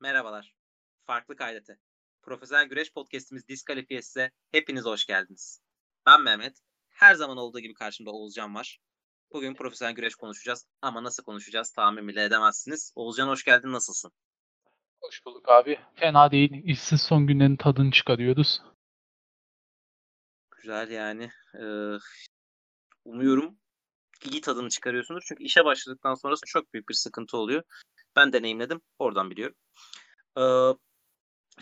Merhabalar. Farklı kaydete. Profesyonel Güreş Podcast'imiz Diskalifiyesi'ne hepiniz hoş geldiniz. Ben Mehmet. Her zaman olduğu gibi karşımda Oğuzcan var. Bugün profesyonel güreş konuşacağız ama nasıl konuşacağız tahmin bile edemezsiniz. Oğuzcan hoş geldin, nasılsın? Hoş bulduk abi. Fena değil. İşsiz son günlerin tadını çıkarıyoruz. Güzel yani. Ee, umuyorum iyi tadını çıkarıyorsunuz. Çünkü işe başladıktan sonrası çok büyük bir sıkıntı oluyor. Ben deneyimledim. Oradan biliyorum. Ee,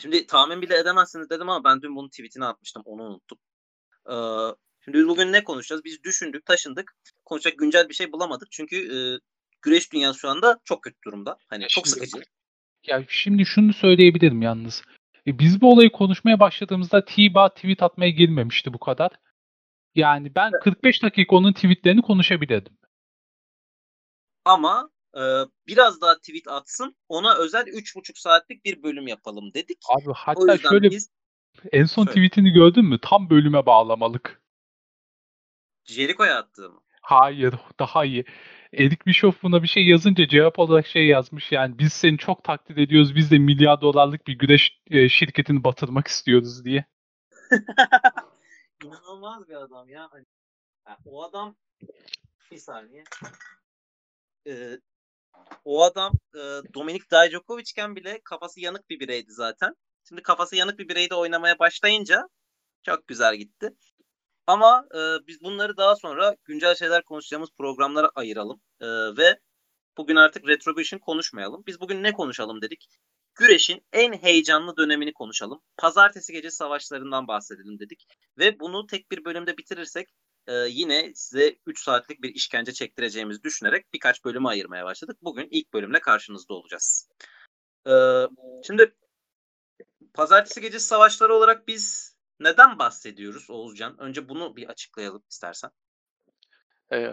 şimdi tahmin bile edemezsiniz dedim ama ben dün bunun tweetini atmıştım. Onu unuttum. Ee, şimdi bugün ne konuşacağız? Biz düşündük, taşındık. Konuşacak güncel bir şey bulamadık. Çünkü e, güreş dünyası şu anda çok kötü durumda. Hani Ya çok şimdi- sıkıcı. Ya şimdi şunu söyleyebilirim yalnız. E, Biz bu olayı konuşmaya başladığımızda T-Bar tweet atmaya girmemişti bu kadar. Yani ben 45 dakika onun tweetlerini konuşabilirdim. Ama e, biraz daha tweet atsın. Ona özel 3,5 saatlik bir bölüm yapalım dedik. Abi hatta şöyle biz en son Söyle. tweetini gördün mü? Tam bölüme bağlamalık. Jericho'ya attığım. Hayır, daha iyi. Eric Bischoff buna bir şey yazınca cevap olarak şey yazmış yani biz seni çok takdir ediyoruz biz de milyar dolarlık bir güreş e, şirketini batırmak istiyoruz diye. İnanılmaz bir adam ya. Ha, o adam bir saniye. Ee, o adam e, Dominik Dijakovic'ken bile kafası yanık bir bireydi zaten. Şimdi kafası yanık bir bireyde oynamaya başlayınca çok güzel gitti. Ama e, biz bunları daha sonra güncel şeyler konuşacağımız programlara ayıralım. E, ve bugün artık Retribution konuşmayalım. Biz bugün ne konuşalım dedik. Güreşin en heyecanlı dönemini konuşalım. Pazartesi gece savaşlarından bahsedelim dedik. Ve bunu tek bir bölümde bitirirsek e, yine size 3 saatlik bir işkence çektireceğimizi düşünerek birkaç bölüme ayırmaya başladık. Bugün ilk bölümle karşınızda olacağız. E, şimdi pazartesi gece savaşları olarak biz neden bahsediyoruz Oğuzcan? Önce bunu bir açıklayalım istersen. Ee,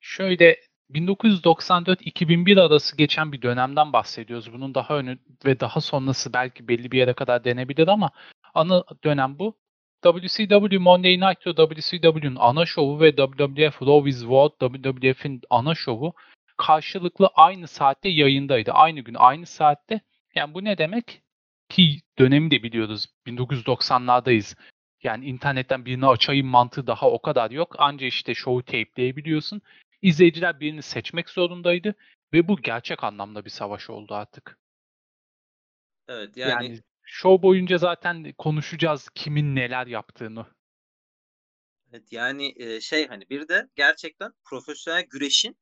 şöyle 1994-2001 arası geçen bir dönemden bahsediyoruz. Bunun daha önü ve daha sonrası belki belli bir yere kadar denebilir ama ana dönem bu. WCW Monday Night Raw, WCW'nin ana şovu ve WWF Raw is War, WWF'in ana şovu karşılıklı aynı saatte yayındaydı. Aynı gün, aynı saatte. Yani bu ne demek? Ki dönemi de biliyoruz. 1990'lardayız. Yani internetten birini açayım mantığı daha o kadar yok. Anca işte şovu tapeleyebiliyorsun. İzleyiciler birini seçmek zorundaydı ve bu gerçek anlamda bir savaş oldu artık. Evet Yani, yani, show boyunca zaten konuşacağız kimin neler yaptığını. evet, yani e, şey hani bir de gerçekten profesyonel güreşin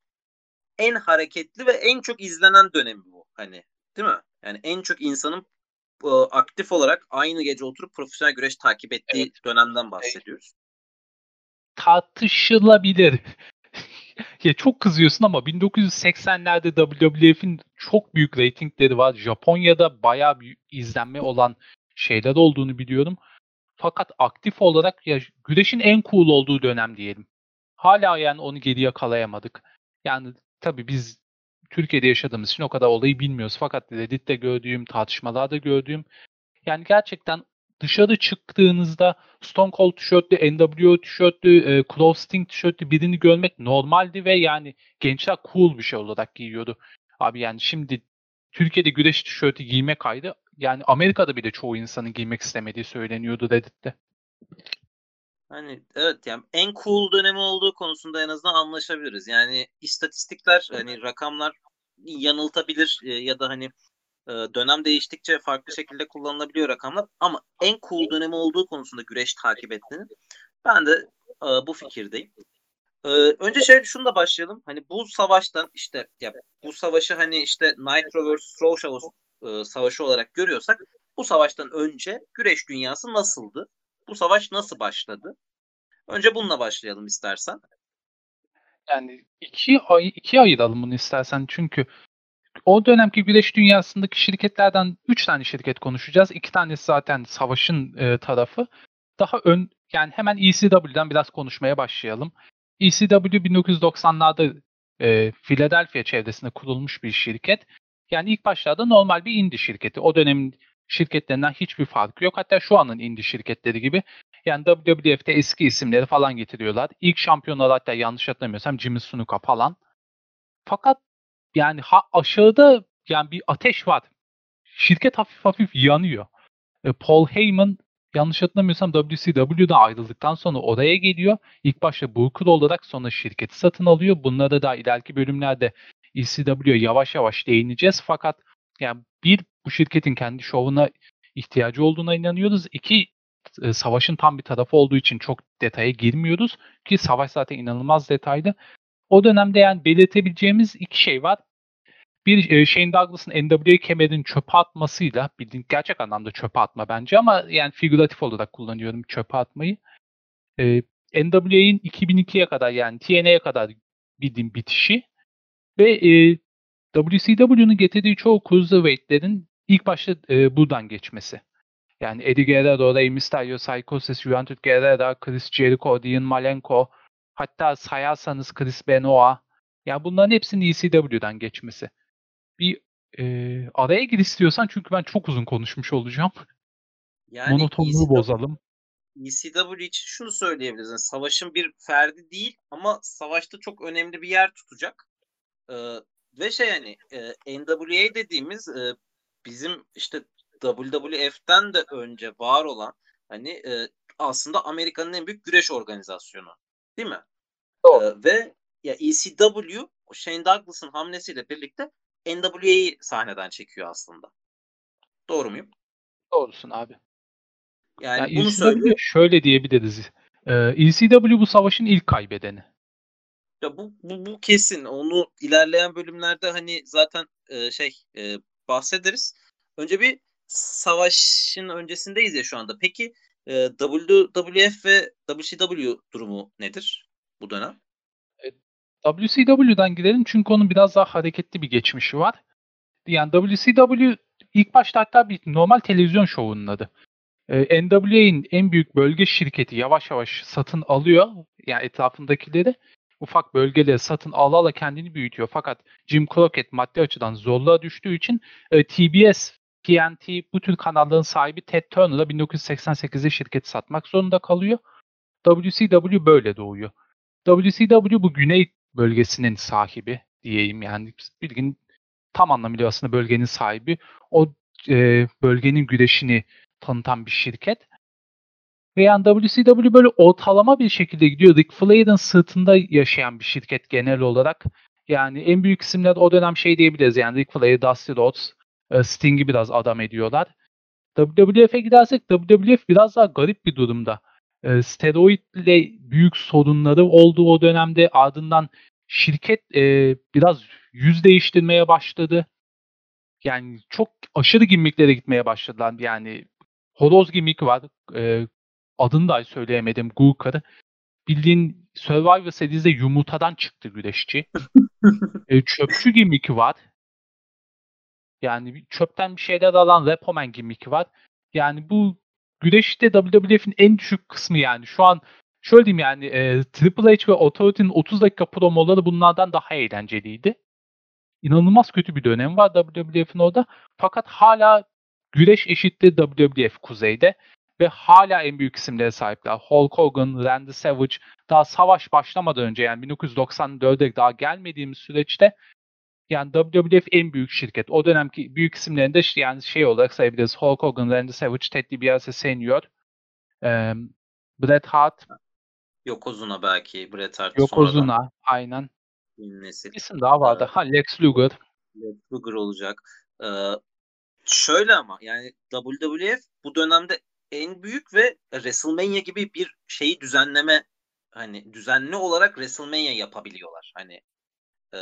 en hareketli ve en çok izlenen dönemi bu. Hani değil mi? Yani en çok insanın e, aktif olarak aynı gece oturup profesyonel güreş takip ettiği dönemden bahsediyoruz. Tartışılabilir. Ya çok kızıyorsun ama 1980'lerde WWF'in çok büyük reytingleri var. Japonya'da bayağı bir izlenme olan şeyler olduğunu biliyorum. Fakat aktif olarak ya güreşin en cool olduğu dönem diyelim. Hala yani onu geri yakalayamadık. Yani tabii biz Türkiye'de yaşadığımız için o kadar olayı bilmiyoruz. Fakat Reddit'te gördüğüm, tartışmalarda gördüğüm yani gerçekten dışarı çıktığınızda Stone Cold tişörtlü, NWO tişörtlü, e, Crow Sting tişörtlü birini görmek normaldi ve yani gençler cool bir şey olarak giyiyordu. Abi yani şimdi Türkiye'de güreş tişörtü giymek ayrı. Yani Amerika'da bile çoğu insanın giymek istemediği söyleniyordu Reddit'te. Hani evet yani en cool dönemi olduğu konusunda en azından anlaşabiliriz. Yani istatistikler hani rakamlar yanıltabilir e, ya da hani e, dönem değiştikçe farklı şekilde kullanılabiliyor rakamlar ama en cool dönemi olduğu konusunda güreş takip ettiğini ben de e, bu fikirdeyim. E, önce şöyle şunu başlayalım. Hani bu savaştan işte ya bu savaşı hani işte Nitro vs. Raw Show e, savaşı olarak görüyorsak bu savaştan önce güreş dünyası nasıldı? Bu savaş nasıl başladı? Önce bununla başlayalım istersen. Yani iki ay ikiye ayıralım bunu istersen çünkü o dönemki güreş dünyasındaki şirketlerden üç tane şirket konuşacağız. İki tanesi zaten savaşın e, tarafı. Daha ön yani hemen ECW'den biraz konuşmaya başlayalım. ECW 1990'larda e, Philadelphia çevresinde kurulmuş bir şirket. Yani ilk başlarda normal bir indie şirketi. O dönemin şirketlerinden hiçbir farkı yok. Hatta şu anın indie şirketleri gibi. Yani WWF'de eski isimleri falan getiriyorlar. İlk şampiyonlar hatta yanlış hatırlamıyorsam Jimmy Snuka falan. Fakat yani ha, aşağıda yani bir ateş var. şirket hafif hafif yanıyor. E, Paul Heyman yanlış hatırlamıyorsam WCW'dan ayrıldıktan sonra oraya geliyor. İlk başta Booker olarak sonra şirketi satın alıyor. Bunlara da ileriki bölümlerde ECW'ye yavaş yavaş değineceğiz. Fakat yani bir bu şirketin kendi şovuna ihtiyacı olduğuna inanıyoruz. İki e, savaşın tam bir tarafı olduğu için çok detaya girmiyoruz ki savaş zaten inanılmaz detaylı. O dönemde yani belirtebileceğimiz iki şey var. Bir e, Shane Douglas'ın NWA kemerin çöpe atmasıyla bildiğin gerçek anlamda çöpe atma bence ama yani figüratif olarak kullanıyorum çöpe atmayı. E, NWA'in 2002'ye kadar yani TNA'ya kadar bildiğim bitişi ve e, WCW'nun getirdiği çoğu cruiserweight'lerin ilk başta e, buradan geçmesi. Yani Eddie Guerrero, Rey Mysterio, Psychosis, Juventud Guerrero, Chris Jericho, Dean Malenko, hatta sayarsanız Chris Benoit. Yani bunların hepsinin ECW'den geçmesi. Bir e, araya gir istiyorsan çünkü ben çok uzun konuşmuş olacağım. Yani Monotonluğu ECW, bozalım. ECW için şunu söyleyebiliriz. Yani savaşın bir ferdi değil ama savaşta çok önemli bir yer tutacak. Ee, ve şey yani e, NWA dediğimiz e, bizim işte WWF'den de önce var olan hani e, aslında Amerika'nın en büyük güreş organizasyonu. Değil mi? Doğru. E, ve ya ECW Shane Douglas'ın hamlesiyle birlikte NWA'yı sahneden çekiyor aslında. Doğru muyum? Doğrusun abi. Yani, yani bunu söyle. Şöyle diyebiliriz. Ee, ECW bu savaşın ilk kaybedeni. Ya bu, bu, bu kesin. Onu ilerleyen bölümlerde hani zaten e, şey e, bahsederiz. Önce bir savaşın öncesindeyiz ya şu anda. Peki e, WWF ve WCW durumu nedir bu dönem? E, WCW'dan gidelim çünkü onun biraz daha hareketli bir geçmişi var. Yani WCW ilk başta hatta bir normal televizyon şovunun adı. E, NWA'in en büyük bölge şirketi yavaş yavaş satın alıyor. Yani etrafındakileri ufak bölgeleri satın ala ala kendini büyütüyor. Fakat Jim Crockett maddi açıdan zorluğa düştüğü için e, TBS, TNT bu tür kanalların sahibi Ted Turner'a 1988'de şirketi satmak zorunda kalıyor. WCW böyle doğuyor. WCW bu güney bölgesinin sahibi diyeyim yani bilgin tam anlamıyla aslında bölgenin sahibi. O e, bölgenin güreşini tanıtan bir şirket. Ve yani WCW böyle ortalama bir şekilde gidiyor. Ric Flair'ın sırtında yaşayan bir şirket genel olarak. Yani en büyük isimler o dönem şey diyebiliriz. Yani Ric Flair, Dusty Rhodes, Sting'i biraz adam ediyorlar. WWF'e gidersek WWF biraz daha garip bir durumda. E, steroidle büyük sorunları olduğu o dönemde ardından şirket e, biraz yüz değiştirmeye başladı. Yani çok aşırı gimmicklere gitmeye başladılar. Yani horoz gimmick var. E, adını da söyleyemedim. Gulkar. Bildiğin Survivor Series'de yumurtadan çıktı güreşçi. e, çöpçü gimmick'i var. Yani çöpten bir şeyler alan Repoman gimmick'i var. Yani bu güreşte WWF'in en düşük kısmı yani. Şu an şöyle diyeyim yani e, Triple H ve Authority'nin 30 dakika promoları bunlardan daha eğlenceliydi. İnanılmaz kötü bir dönem var WWF'in orada. Fakat hala güreş eşittir WWF kuzeyde ve hala en büyük isimlere sahipler. Hulk Hogan, Randy Savage daha savaş başlamadan önce yani 1994'e daha gelmediğimiz süreçte yani WWF en büyük şirket. O dönemki büyük isimlerinde yani şey olarak sayabiliriz. Hulk Hogan, Randy Savage, Ted DiBiase Senior, e, Bret Hart. Yokozuna belki Bret Hart Yokozuna sonradan. aynen. Nesil. İsim daha vardı. Ha Lex Luger. Lex Luger olacak. Ee, şöyle ama yani WWF bu dönemde en büyük ve WrestleMania gibi bir şeyi düzenleme hani düzenli olarak WrestleMania yapabiliyorlar. Hani e,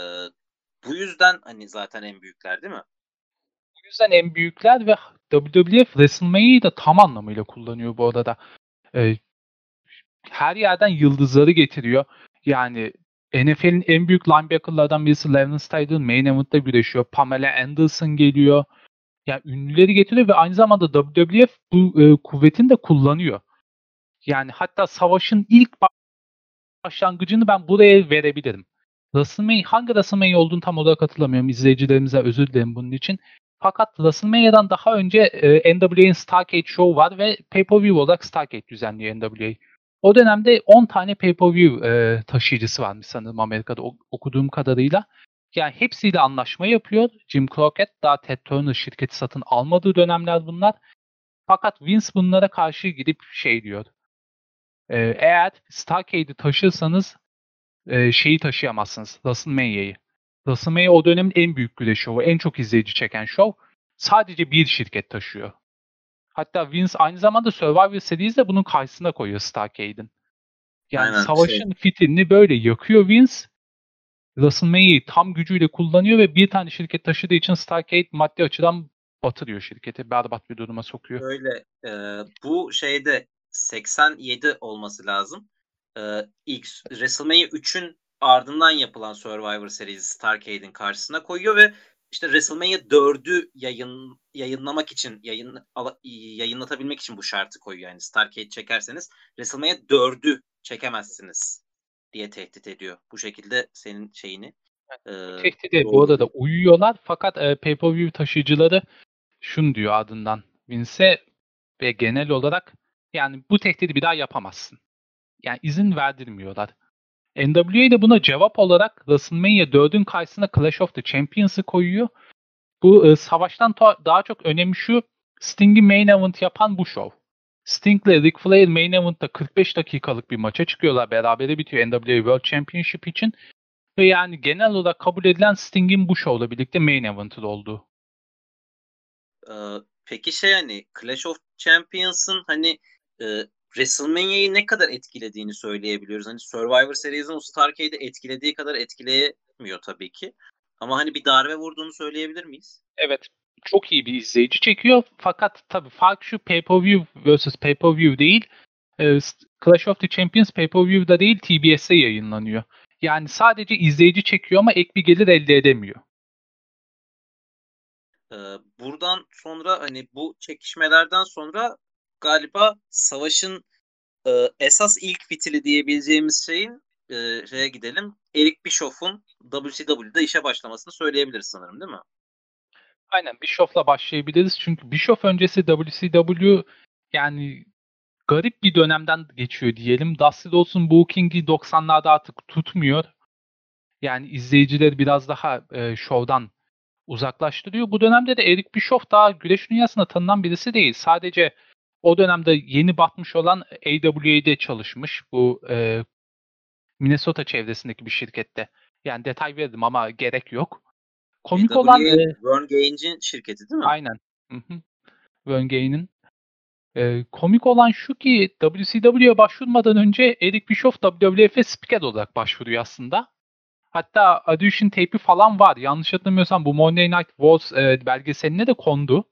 bu yüzden hani zaten en büyükler değil mi? Bu yüzden en büyükler ve WWF WrestleMania'yı da tam anlamıyla kullanıyor bu arada. Ee, her yerden yıldızları getiriyor. Yani NFL'in en büyük linebackerlardan birisi Levin Steidel main event'ta güreşiyor. Pamela Anderson geliyor. Yani ünlüleri getiriyor ve aynı zamanda WWF bu e, kuvvetini de kullanıyor. Yani hatta savaşın ilk başlangıcını ben buraya verebilirim. WrestleMania hangi WrestleMania olduğunu tam olarak hatırlamıyorum. İzleyicilerimize özür dilerim bunun için. Fakat WrestleMania'dan daha önce e, NWA'nin Starcade Show var ve pay-per-view olarak Starcade düzenliyor NWA. O dönemde 10 tane pay-per-view e, taşıyıcısı varmış sanırım Amerika'da okuduğum kadarıyla. Yani hepsiyle anlaşma yapıyor. Jim Crockett daha Ted Turner şirketi satın almadığı dönemler bunlar. Fakat Vince bunlara karşı gidip şey diyor. E, eğer Starcade'i taşırsanız e, şeyi taşıyamazsınız. WrestleMania'yı. WrestleMania o dönemin en büyük güreş şovu. En çok izleyici çeken şov. Sadece bir şirket taşıyor. Hatta Vince aynı zamanda Survivor Series de bunun karşısına koyuyor Starcade'in. Yani Aynen, savaşın şey. fitilini böyle yakıyor Vince. WrestleMania'yı tam gücüyle kullanıyor ve bir tane şirket taşıdığı için Starcade maddi açıdan batırıyor şirketi. Berbat bir duruma sokuyor. Öyle. E, bu şeyde 87 olması lazım. E, ilk WrestleMania 3'ün ardından yapılan Survivor Series Starcade'in karşısına koyuyor ve işte WrestleMania 4'ü yayın yayınlamak için yayın yayınlatabilmek için bu şartı koyuyor. Yani Starcade çekerseniz WrestleMania 4'ü çekemezsiniz diye tehdit ediyor. Bu şekilde senin şeyini. Evet, e, tehdide bu arada uyuyorlar fakat e, pay-per-view taşıyıcıları şunu diyor adından Vince ve genel olarak yani bu tehdidi bir daha yapamazsın. Yani izin verdirmiyorlar. NWA de buna cevap olarak WrestleMania 4'ün karşısına Clash of the Champions'ı koyuyor. Bu e, savaştan daha çok önemli şu Sting'i main event yapan bu show. Sting ile Ric Flair main event'ta 45 dakikalık bir maça çıkıyorlar. Berabere bitiyor NWA World Championship için. Ve yani genel olarak kabul edilen Sting'in bu show'la birlikte main event'ı olduğu. Ee, peki şey hani Clash of Champions'ın hani e, WrestleMania'yı ne kadar etkilediğini söyleyebiliyoruz. Hani Survivor Series'in o Starcade'i etkilediği kadar etkileyemiyor tabii ki. Ama hani bir darbe vurduğunu söyleyebilir miyiz? Evet. Çok iyi bir izleyici çekiyor. Fakat tabii fark şu pay-per-view versus pay-per-view değil. Ee, Clash of the Champions pay-per-view'da değil TBS'e yayınlanıyor. Yani sadece izleyici çekiyor ama ek bir gelir elde edemiyor. Ee, buradan sonra hani bu çekişmelerden sonra galiba savaşın e, esas ilk fitili diyebileceğimiz şeyin e, şeye gidelim. Eric Bischoff'un WCW'de işe başlamasını söyleyebiliriz sanırım değil mi? Aynen Bischoff'la başlayabiliriz. Çünkü Bischoff öncesi WCW yani garip bir dönemden geçiyor diyelim. Dusty Rhodes'un booking'i 90'larda artık tutmuyor. Yani izleyicileri biraz daha e, şovdan uzaklaştırıyor. Bu dönemde de Eric Bischoff daha güreş dünyasında tanınan birisi değil. Sadece o dönemde yeni batmış olan AWA'de çalışmış. Bu e, Minnesota çevresindeki bir şirkette. Yani detay verdim ama gerek yok. Komik AWA, olan... E, Vern Gage'in şirketi değil mi? Aynen. Hı Vern Gage'in. E, komik olan şu ki WCW'ye başvurmadan önce Eric Bischoff WWF'e spiker olarak başvuruyor aslında. Hatta audition tape'i falan var. Yanlış hatırlamıyorsam bu Monday Night Wars e, belgeseline de kondu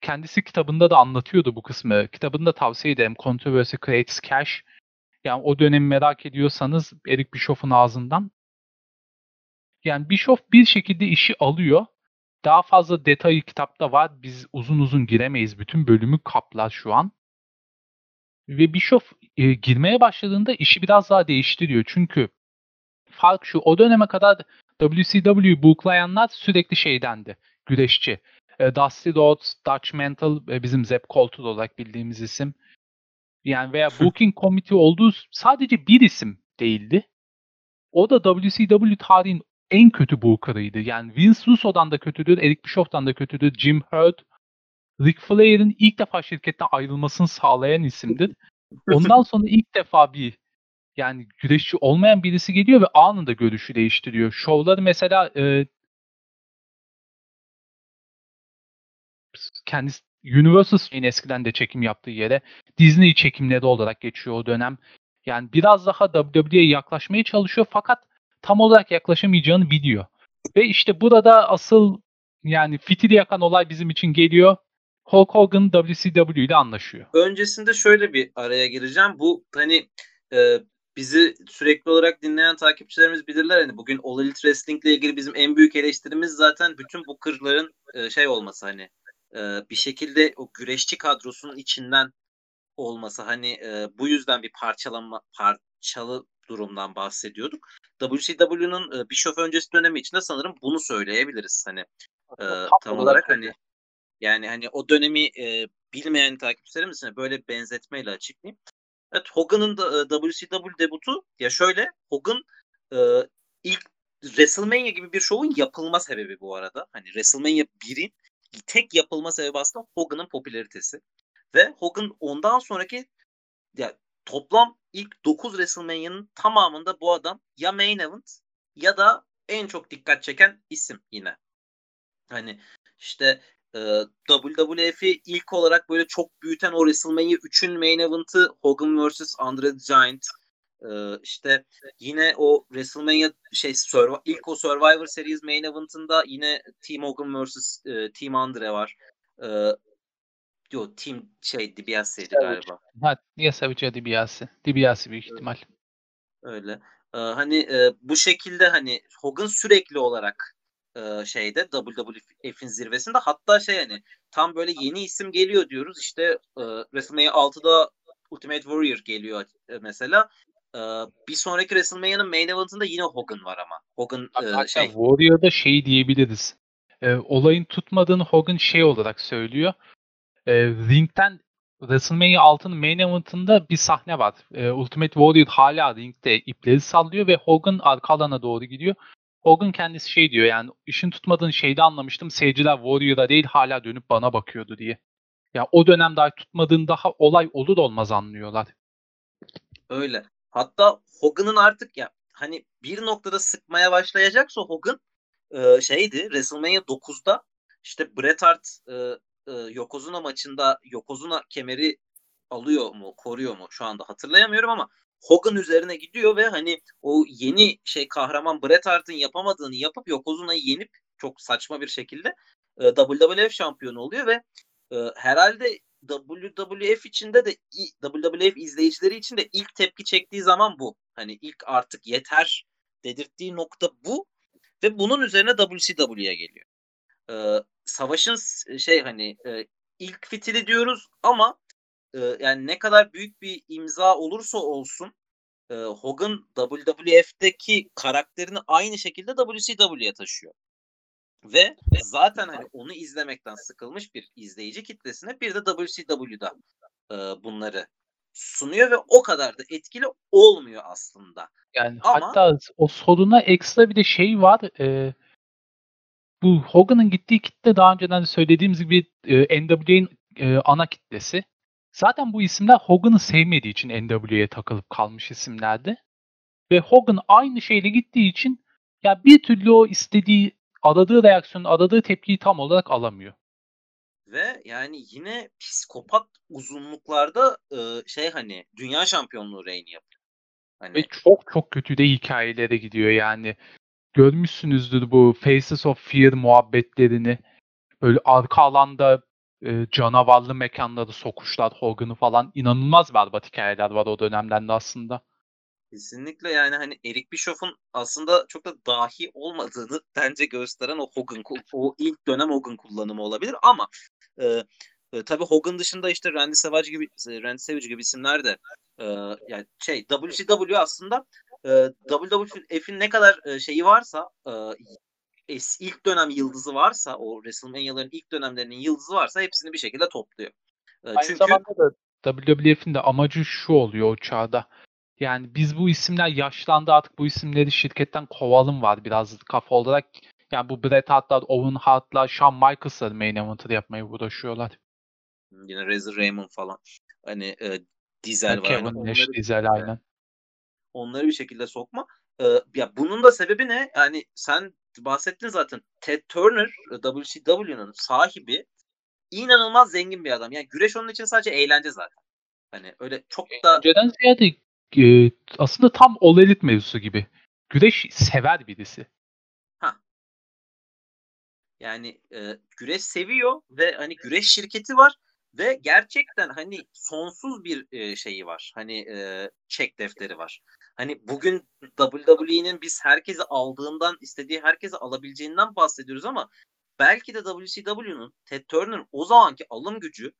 kendisi kitabında da anlatıyordu bu kısmı. Kitabında tavsiye ederim. Controversy Creates Cash. Yani o dönemi merak ediyorsanız Eric Bischoff'un ağzından. Yani Bischoff bir şekilde işi alıyor. Daha fazla detayı kitapta var. Biz uzun uzun giremeyiz. Bütün bölümü kaplar şu an. Ve Bischoff e, girmeye başladığında işi biraz daha değiştiriyor. Çünkü fark şu o döneme kadar WCW booklayanlar sürekli şeydendi. Güreşçi. E, Dusty Rhodes, Dutch Mental e, bizim Zeb Colton olarak bildiğimiz isim. Yani veya Booking Committee olduğu sadece bir isim değildi. O da WCW tarihin en kötü booker'ıydı. Yani Vince Russo'dan da kötüdür, Eric Bischoff'tan da kötüdür, Jim Herd, Ric Flair'in ilk defa şirketten ayrılmasını sağlayan isimdir. Ondan sonra ilk defa bir yani güreşçi olmayan birisi geliyor ve anında görüşü değiştiriyor. Şovları mesela e, kendisi Universal Studios'un eskiden de çekim yaptığı yere Disney çekimleri olarak geçiyor o dönem. Yani biraz daha WWE'ye yaklaşmaya çalışıyor fakat tam olarak yaklaşamayacağını biliyor. Ve işte burada asıl yani fitili yakan olay bizim için geliyor. Hulk Hogan WCW ile anlaşıyor. Öncesinde şöyle bir araya gireceğim. Bu hani e, bizi sürekli olarak dinleyen takipçilerimiz bilirler. Hani bugün All Elite Wrestling ile ilgili bizim en büyük eleştirimiz zaten bütün bu kırların e, şey olması hani e, bir şekilde o güreşçi kadrosunun içinden olması hani e, bu yüzden bir parçalanma parçalı durumdan bahsediyorduk. WCW'nun e, Bischoff öncesi dönemi içinde sanırım bunu söyleyebiliriz hani e, tam olarak hani yani hani o dönemi e, bilmeyen takipçilerimiz için böyle benzetmeyle açıklayayım. Evet Hogan'ın da e, WCW debutu ya şöyle Hogan e, ilk WrestleMania gibi bir şovun yapılma sebebi bu arada. Hani WrestleMania 1'in tek yapılma sebebi aslında Hogan'ın popülaritesi. Ve Hogan ondan sonraki ya toplam ilk 9 WrestleMania'nın tamamında bu adam ya main event ya da en çok dikkat çeken isim yine. Hani işte e, WWF'i ilk olarak böyle çok büyüten o WrestleMania 3'ün main event'ı Hogan vs. Andre the Giant. E, işte yine o WrestleMania şey ilk o Survivor Series main event'ında yine Team Hogan vs. E, Team Andre var. E, Yo Team şey DiBiase'ydi galiba. Ha, ya Savage ya DiBiase. DiBiase büyük ihtimal. Öyle. Ee, hani e, bu şekilde hani Hogan sürekli olarak e, şeyde WWF'in zirvesinde hatta şey hani tam böyle yeni isim geliyor diyoruz işte e, WrestleMania 6'da Ultimate Warrior geliyor e, mesela. E, bir sonraki WrestleMania'nın main event'ında yine Hogan var ama. Hogan e, şey. Warrior'da şey diyebiliriz. E, olayın tutmadığını Hogan şey olarak söylüyor e, ringten WrestleMania 6'nın main event'ında bir sahne var. E, Ultimate Warrior hala ringde ipleri sallıyor ve Hogan arka alana doğru gidiyor. Hogan kendisi şey diyor yani işin tutmadığını şeyde anlamıştım. Seyirciler Warrior'a değil hala dönüp bana bakıyordu diye. Ya yani o dönem daha tutmadığın daha olay olur olmaz anlıyorlar. Öyle. Hatta Hogan'ın artık ya hani bir noktada sıkmaya başlayacaksa Hogan e, şeydi WrestleMania 9'da işte Bret Hart e, e, Yokozuna maçında Yokozuna kemeri alıyor mu, koruyor mu? Şu anda hatırlayamıyorum ama Hogan üzerine gidiyor ve hani o yeni şey kahraman Bret Hart'ın yapamadığını yapıp Yokozuna'yı yenip çok saçma bir şekilde e, WWF şampiyonu oluyor ve e, herhalde WWF içinde de WWF izleyicileri için de ilk tepki çektiği zaman bu. Hani ilk artık yeter dedirttiği nokta bu ve bunun üzerine WCW'ye geliyor. Ee, savaşın şey hani e, ilk fitili diyoruz ama e, yani ne kadar büyük bir imza olursa olsun e, Hogan WWF'deki karakterini aynı şekilde WCW'ye taşıyor. Ve zaten hani onu izlemekten sıkılmış bir izleyici kitlesine bir de WCW'da e, bunları sunuyor ve o kadar da etkili olmuyor aslında. Yani Ama, hatta o soruna ekstra bir de şey var. E, bu Hogan'ın gittiği kitle daha önceden de söylediğimiz gibi e, NWA'nin e, ana kitlesi. Zaten bu isimler Hogan'ı sevmediği için NWA'ye takılıp kalmış isimlerdi. Ve Hogan aynı şeyle gittiği için ya bir türlü o istediği aradığı reaksiyonu, aradığı tepkiyi tam olarak alamıyor. Ve yani yine psikopat uzunluklarda e, şey hani dünya şampiyonluğu reyni yapıyor. Hani... Ve çok çok kötü de hikayelere gidiyor yani görmüşsünüzdür bu Faces of Fear muhabbetlerini. Böyle arka alanda e, canavarlı mekanları sokuşlar, Hogan'ı falan. inanılmaz berbat hikayeler var o dönemden de aslında. Kesinlikle yani hani Eric Bischoff'un aslında çok da dahi olmadığını bence gösteren o Hogan, o ilk dönem Hogan kullanımı olabilir ama e, e, tabii Hogan dışında işte Randy Savage gibi Randy Savage gibi isimler de e, yani şey WCW aslında e, WWF'in ne kadar e, şeyi varsa e, ilk dönem yıldızı varsa o WrestleMania'ların ilk dönemlerinin yıldızı varsa hepsini bir şekilde topluyor. E, Aynı çünkü zamanda da WWF'in de amacı şu oluyor o çağda. Yani biz bu isimler yaşlandı artık bu isimleri şirketten kovalım var biraz kafa olarak. Yani bu Bret Hart'lar, Owen Hart'lar, Shawn Michaels'lar main event'ı yapmaya uğraşıyorlar. Yine Razor Raymond falan. Hani e, Diesel var. Kevin hani Nash, Diesel aynen onları bir şekilde sokma. Ee, ya bunun da sebebi ne? Yani sen bahsettin zaten. Ted Turner WCW'nun sahibi inanılmaz zengin bir adam. Yani güreş onun için sadece eğlence zaten. Hani öyle çok da önceden ziyade e, aslında tam All Elite mevzusu gibi. Güreş sever birisi. Ha. Yani e, güreş seviyor ve hani güreş şirketi var ve gerçekten hani sonsuz bir e, şeyi var. Hani e, çek defteri var. Hani bugün WWE'nin biz herkesi aldığından, istediği herkesi alabileceğinden bahsediyoruz ama belki de WCW'nun Ted Turner'ın o zamanki alım gücü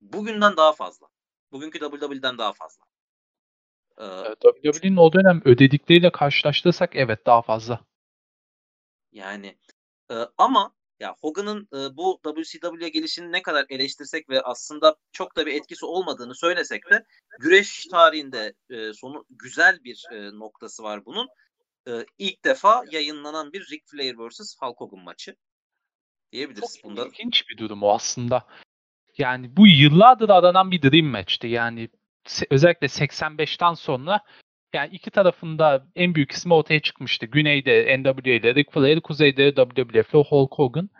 bugünden daha fazla. Bugünkü WWE'den daha fazla. Ee, WWE'nin o dönem ödedikleriyle karşılaştırırsak evet daha fazla. Yani e, ama ya Hogan'ın e, bu WCW'ye gelişini ne kadar eleştirsek ve aslında çok da bir etkisi olmadığını söylesek de güreş tarihinde e, sonu güzel bir e, noktası var bunun. e, ilk defa yayınlanan bir Ric Flair vs. Hulk Hogan maçı diyebiliriz. Çok Bunda ilginç bir durum o aslında. Yani bu yıllardır aranan bir dream match'ti. Yani özellikle 85'ten sonra yani iki tarafında en büyük ismi ortaya çıkmıştı. Güneyde NWA ile Ric Flair, kuzeyde WWF ile Hulk Hogan.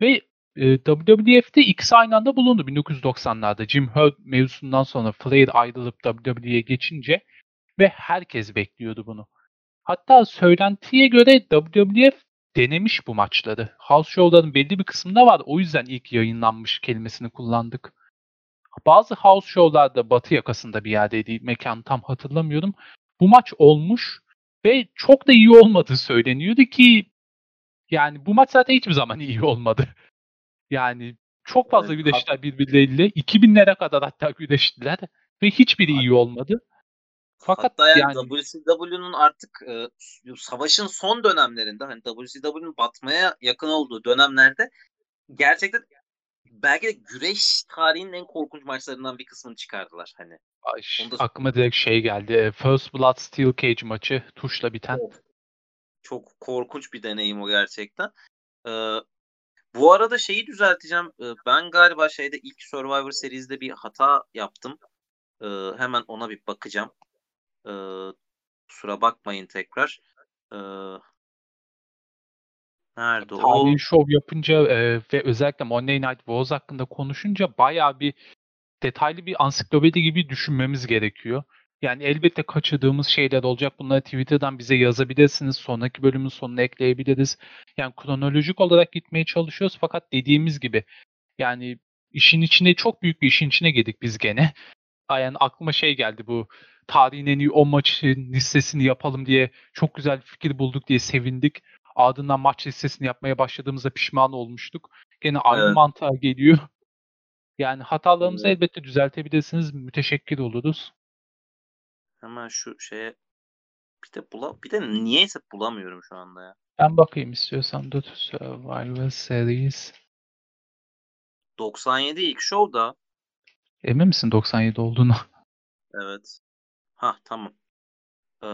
Ve e, WWF'de ikisi aynı anda bulundu 1990'larda. Jim Herd mevzusundan sonra Flair ayrılıp WWE'ye geçince ve herkes bekliyordu bunu. Hatta söylentiye göre WWF denemiş bu maçları. House Show'ların belli bir kısmında var. O yüzden ilk yayınlanmış kelimesini kullandık. Bazı House Show'larda batı yakasında bir yerdeydi. Mekan tam hatırlamıyorum. Bu maç olmuş ve çok da iyi olmadığı söyleniyordu ki yani bu maç zaten hiçbir zaman iyi olmadı. Yani çok fazla Evet, güreştiler birbirleriyle. 2000'lere kadar hatta güreştiler ve hiçbiri iyi olmadı. Fakat Hatta yani, yani WCW'nun artık e, savaşın son dönemlerinde hani WCW'nun batmaya yakın olduğu dönemlerde gerçekten belki de güreş tarihinin en korkunç maçlarından bir kısmını çıkardılar hani. Ay, Onu da- aklıma direkt şey geldi. E, First Blood Steel Cage maçı tuşla biten. Of. Çok korkunç bir deneyim o gerçekten. Ee, bu arada şeyi düzelteceğim. Ee, ben galiba şeyde ilk Survivor serisinde bir hata yaptım. Ee, hemen ona bir bakacağım. Ee, kusura bakmayın tekrar. Ee, nerede o? Tarihi şov yapınca e, ve özellikle Monday Night Wars hakkında konuşunca bayağı bir detaylı bir ansiklopedi gibi düşünmemiz gerekiyor. Yani elbette kaçırdığımız şeyler olacak. Bunları Twitter'dan bize yazabilirsiniz. Sonraki bölümün sonuna ekleyebiliriz. Yani kronolojik olarak gitmeye çalışıyoruz fakat dediğimiz gibi yani işin içine çok büyük bir işin içine girdik biz gene. Yani aklıma şey geldi bu tarihin en iyi 10 maçın listesini yapalım diye çok güzel bir fikir bulduk diye sevindik. Ardından maç listesini yapmaya başladığımızda pişman olmuştuk. Gene aynı Evet. mantığa geliyor. Yani hatalarımızı Evet. elbette düzeltebilirsiniz. Müteşekkir oluruz. Hemen şu şeye bir de bula bir de niyeyse bulamıyorum şu anda ya. Ben bakayım istiyorsan dur. Survivor Series. 97 ilk show'da Emin misin 97 olduğunu? evet. Ha tamam. Ee,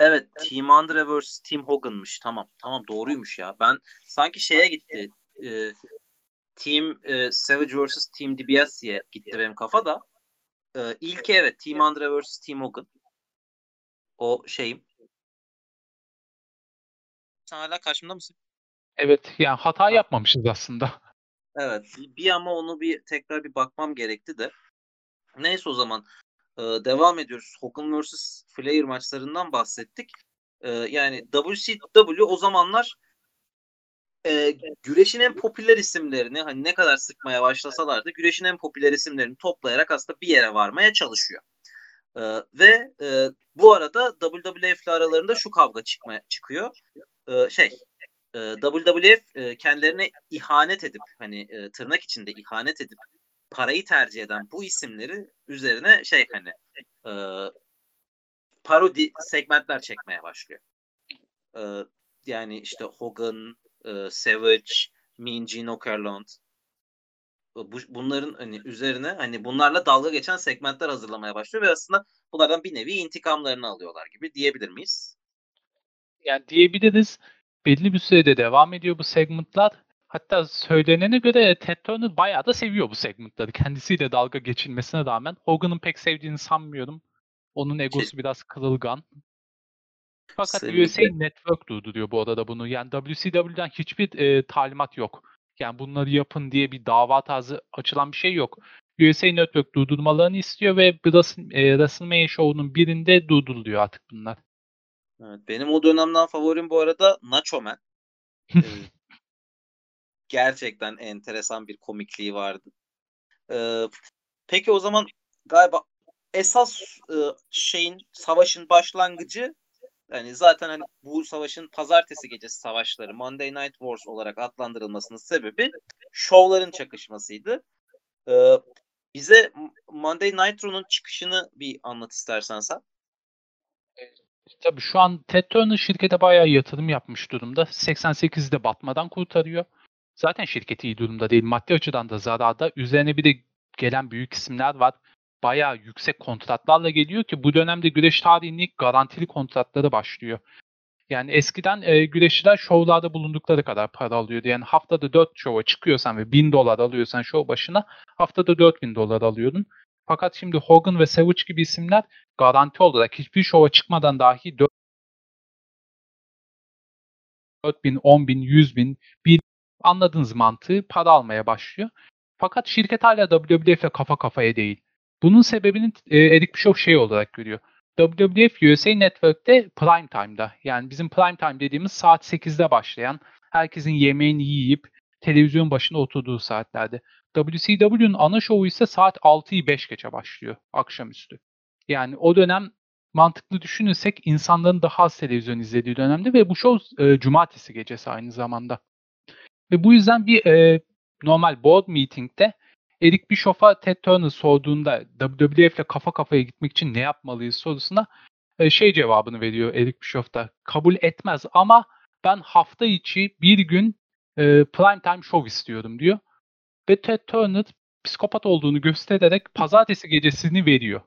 evet Team Andre vs Team Hogan'mış. Tamam. Tamam doğruymuş ya. Ben sanki şeye gitti. Ee, Team e, Savage vs Team DiBiase diye gitti benim kafada. Ee, ilki evet Team Andre vs Team Hogan. O şeyim. Sen hala karşımda mısın? Evet yani hata yapmamışız aslında. Evet. Bir ama onu bir tekrar bir bakmam gerekti de. Neyse o zaman e, devam ediyoruz. Hogan vs. Flair maçlarından bahsettik. E, yani WCW o zamanlar e, güreşin en popüler isimlerini hani ne kadar sıkmaya başlasalar da güreşin en popüler isimlerini toplayarak aslında bir yere varmaya çalışıyor. E, ve e, bu arada WWF ile aralarında şu kavga çıkmaya çıkıyor. E, şey e, WWF e, kendilerine ihanet edip hani e, tırnak içinde ihanet edip parayı tercih eden bu isimleri üzerine şey hani e, parodi segmentler çekmeye başlıyor. E, yani işte Hogan, e, Savage, Mean Gene Okerlund bu, bunların hani üzerine hani bunlarla dalga geçen segmentler hazırlamaya başlıyor ve aslında bunlardan bir nevi intikamlarını alıyorlar gibi diyebilir miyiz? Yani diyebiliriz belli bir sürede devam ediyor bu segmentlar. Hatta söylenene göre Ted Turner bayağı da seviyor bu segmentları. Kendisiyle dalga geçilmesine rağmen Hogan'ın pek sevdiğini sanmıyorum. Onun egosu biraz kırılgan. Fakat Sevindim. USA Network durduruyor bu arada bunu. Yani WCW'den hiçbir e, talimat yok. Yani bunları yapın diye bir dava tarzı açılan bir şey yok. USA Network durdurmalarını istiyor ve Wrestle- e, WrestleMania Show'unun birinde durduruluyor artık bunlar. Evet, benim o dönemden favorim bu arada Nacho Man. Gerçekten enteresan bir komikliği vardı. Ee, peki o zaman galiba esas e, şeyin savaşın başlangıcı yani zaten hani bu savaşın pazartesi gecesi savaşları Monday Night Wars olarak adlandırılmasının sebebi şovların çakışmasıydı. Ee, bize Monday Nitro'nun çıkışını bir anlat istersen sen. Tabii şu an Ted Turner şirkete bayağı yatırım yapmış durumda. 88'de batmadan kurtarıyor. Zaten şirketi iyi durumda değil. Maddi açıdan da zararda. Üzerine bir de gelen büyük isimler var. bayağı yüksek kontratlarla geliyor ki bu dönemde güreş tarihinin ilk garantili kontratları başlıyor. Yani eskiden e, güreşçiler şovlarda bulundukları kadar para alıyordu. Yani haftada 4 şova çıkıyorsan ve 1000 dolar alıyorsan şov başına haftada 4000 dolar alıyordun. Fakat şimdi Hogan ve Savage gibi isimler garanti olarak hiçbir şova çıkmadan dahi 4 4000, 10000, 100000, 1 anladığınız mantığı para almaya başlıyor. Fakat şirket hala WWF ile kafa kafaya değil. Bunun sebebini e, Eric Bischoff şey olarak görüyor. WWF USA Network'te prime time'da. Yani bizim prime time dediğimiz saat 8'de başlayan, herkesin yemeğini yiyip televizyon başında oturduğu saatlerde. WCW'nun ana şovu ise saat 6'yı 5 geçe başlıyor akşamüstü. Yani o dönem mantıklı düşünürsek insanların daha az televizyon izlediği dönemde ve bu show e, cumartesi gecesi aynı zamanda. Ve bu yüzden bir e, normal board meeting'de Eric Bischoff'a Ted Turner sorduğunda WWF ile kafa kafaya gitmek için ne yapmalıyız sorusuna e, şey cevabını veriyor Eric Bischoff da. Kabul etmez ama ben hafta içi bir gün e, prime time show istiyorum diyor. Ve Ted Turner psikopat olduğunu göstererek pazartesi gecesini veriyor.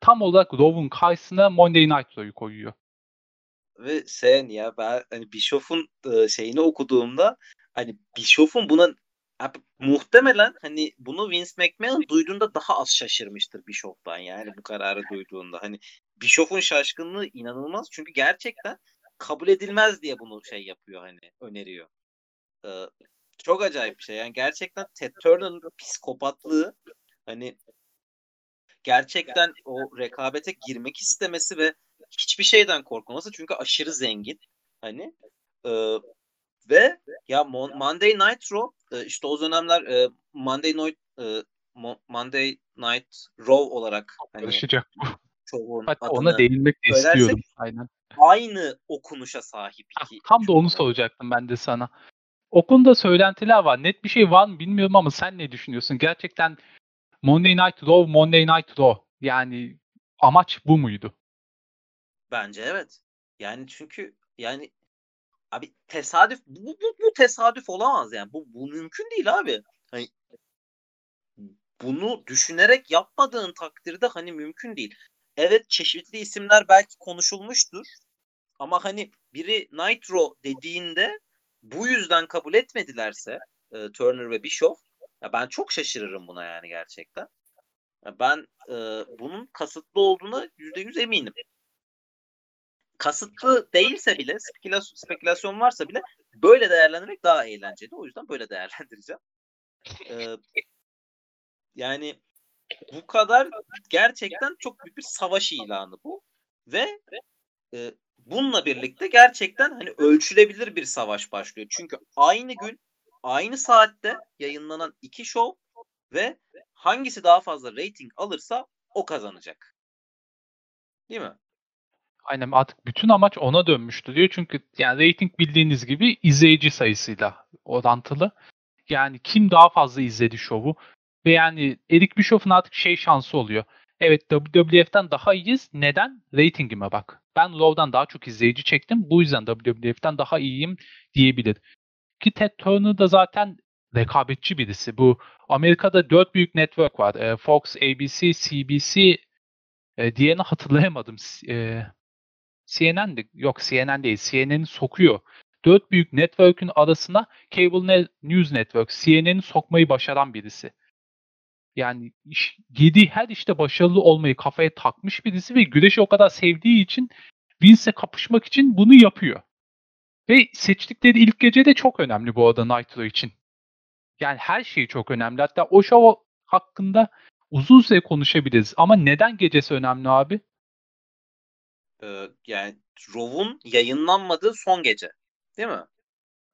Tam olarak Raw'un karşısına Monday Night Raw'yu koyuyor. Ve sen ya ben hani Bischoff'un e, şeyini okuduğumda hani Bischoff'un buna Abi, muhtemelen hani bunu Vince McMahon duyduğunda daha az şaşırmıştır Bischoff'tan yani bu kararı duyduğunda. Hani Bischoff'un şaşkınlığı inanılmaz çünkü gerçekten kabul edilmez diye bunu şey yapıyor hani öneriyor. Ee, çok acayip bir şey. Yani gerçekten Ted Turner'ın psikopatlığı hani gerçekten o rekabete girmek istemesi ve hiçbir şeyden korkmaması çünkü aşırı zengin. Hani e, ve ya Monday Night Raw e, işte o dönemler e, Monday Night e, Monday Night Raw olarak hani Karışacak bu. Hatta ona değinmek de istiyorum. Aynen. Aynı okunuşa sahip iki. Tam da onu soracaktım ben de sana. Okunda söylentiler var. Net bir şey var mı bilmiyorum ama sen ne düşünüyorsun? Gerçekten Monday Night Raw, Monday Night Raw. Yani amaç bu muydu? Bence evet. Yani çünkü yani Abi tesadüf bu, bu, bu tesadüf olamaz yani. Bu, bu mümkün değil abi. Hani bunu düşünerek yapmadığın takdirde hani mümkün değil. Evet çeşitli isimler belki konuşulmuştur. Ama hani biri Nitro dediğinde bu yüzden kabul etmedilerse e, Turner ve Bischoff ya ben çok şaşırırım buna yani gerçekten. Ya ben e, bunun kasıtlı olduğuna %100 eminim kasıtlı değilse bile spekülasyon, spekülasyon varsa bile böyle değerlendirmek daha eğlenceli. O yüzden böyle değerlendireceğim. Ee, yani bu kadar gerçekten çok büyük bir savaş ilanı bu. Ve e, bununla birlikte gerçekten hani ölçülebilir bir savaş başlıyor. Çünkü aynı gün aynı saatte yayınlanan iki show ve hangisi daha fazla rating alırsa o kazanacak. Değil mi? Aynen artık bütün amaç ona dönmüştü diyor. Çünkü yani rating bildiğiniz gibi izleyici sayısıyla orantılı. Yani kim daha fazla izledi şovu ve yani Eric Bischoff'un artık şey şansı oluyor. Evet WWF'den daha iyiyiz. Neden? Ratingime bak. Ben Raw'dan daha çok izleyici çektim. Bu yüzden WWF'den daha iyiyim diyebilir. Ki Ted Turner da zaten rekabetçi birisi. Bu Amerika'da dört büyük network var. E, Fox, ABC, CBC e, diyeni hatırlayamadım. E, CNN de yok CNN değil. CNN'i sokuyor. Dört büyük network'ün arasına Cable News Network, CNN'i sokmayı başaran birisi. Yani iş, yediği her işte başarılı olmayı kafaya takmış birisi ve güreşi o kadar sevdiği için Vince'e kapışmak için bunu yapıyor. Ve seçtikleri ilk gece de çok önemli bu arada Nitro için. Yani her şey çok önemli. Hatta o show hakkında uzun süre konuşabiliriz. Ama neden gecesi önemli abi? Yani Rov'un yayınlanmadığı son gece. Değil mi?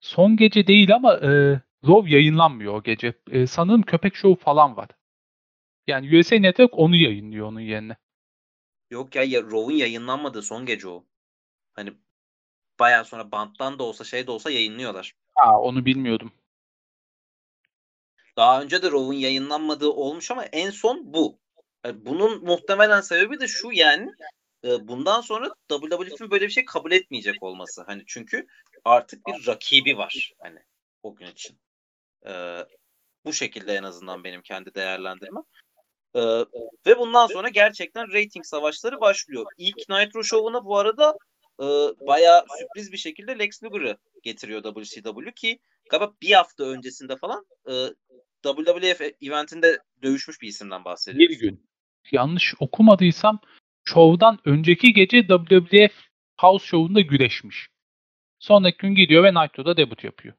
Son gece değil ama e, Rov yayınlanmıyor o gece. E, sanırım Köpek Show falan var. Yani USA Network onu yayınlıyor onun yerine. Yok ya, ya Rov'un yayınlanmadığı son gece o. Hani bayağı sonra banttan da olsa şey de olsa yayınlıyorlar. Ha onu bilmiyordum. Daha önce de Rov'un yayınlanmadığı olmuş ama en son bu. Yani bunun muhtemelen sebebi de şu yani bundan sonra WWF'in böyle bir şey kabul etmeyecek olması. Hani çünkü artık bir rakibi var hani o gün için. Ee, bu şekilde en azından benim kendi değerlendirmem. Ee, ve bundan sonra gerçekten rating savaşları başlıyor. İlk Nitro Show'una bu arada e, bayağı sürpriz bir şekilde Lex Luger'ı getiriyor WCW ki galiba bir hafta öncesinde falan e, WWF eventinde dövüşmüş bir isimden bahsediyoruz. Bir gün. Yanlış okumadıysam şovdan önceki gece WWF House Show'unda güreşmiş. Sonraki gün gidiyor ve Nitro'da debut yapıyor.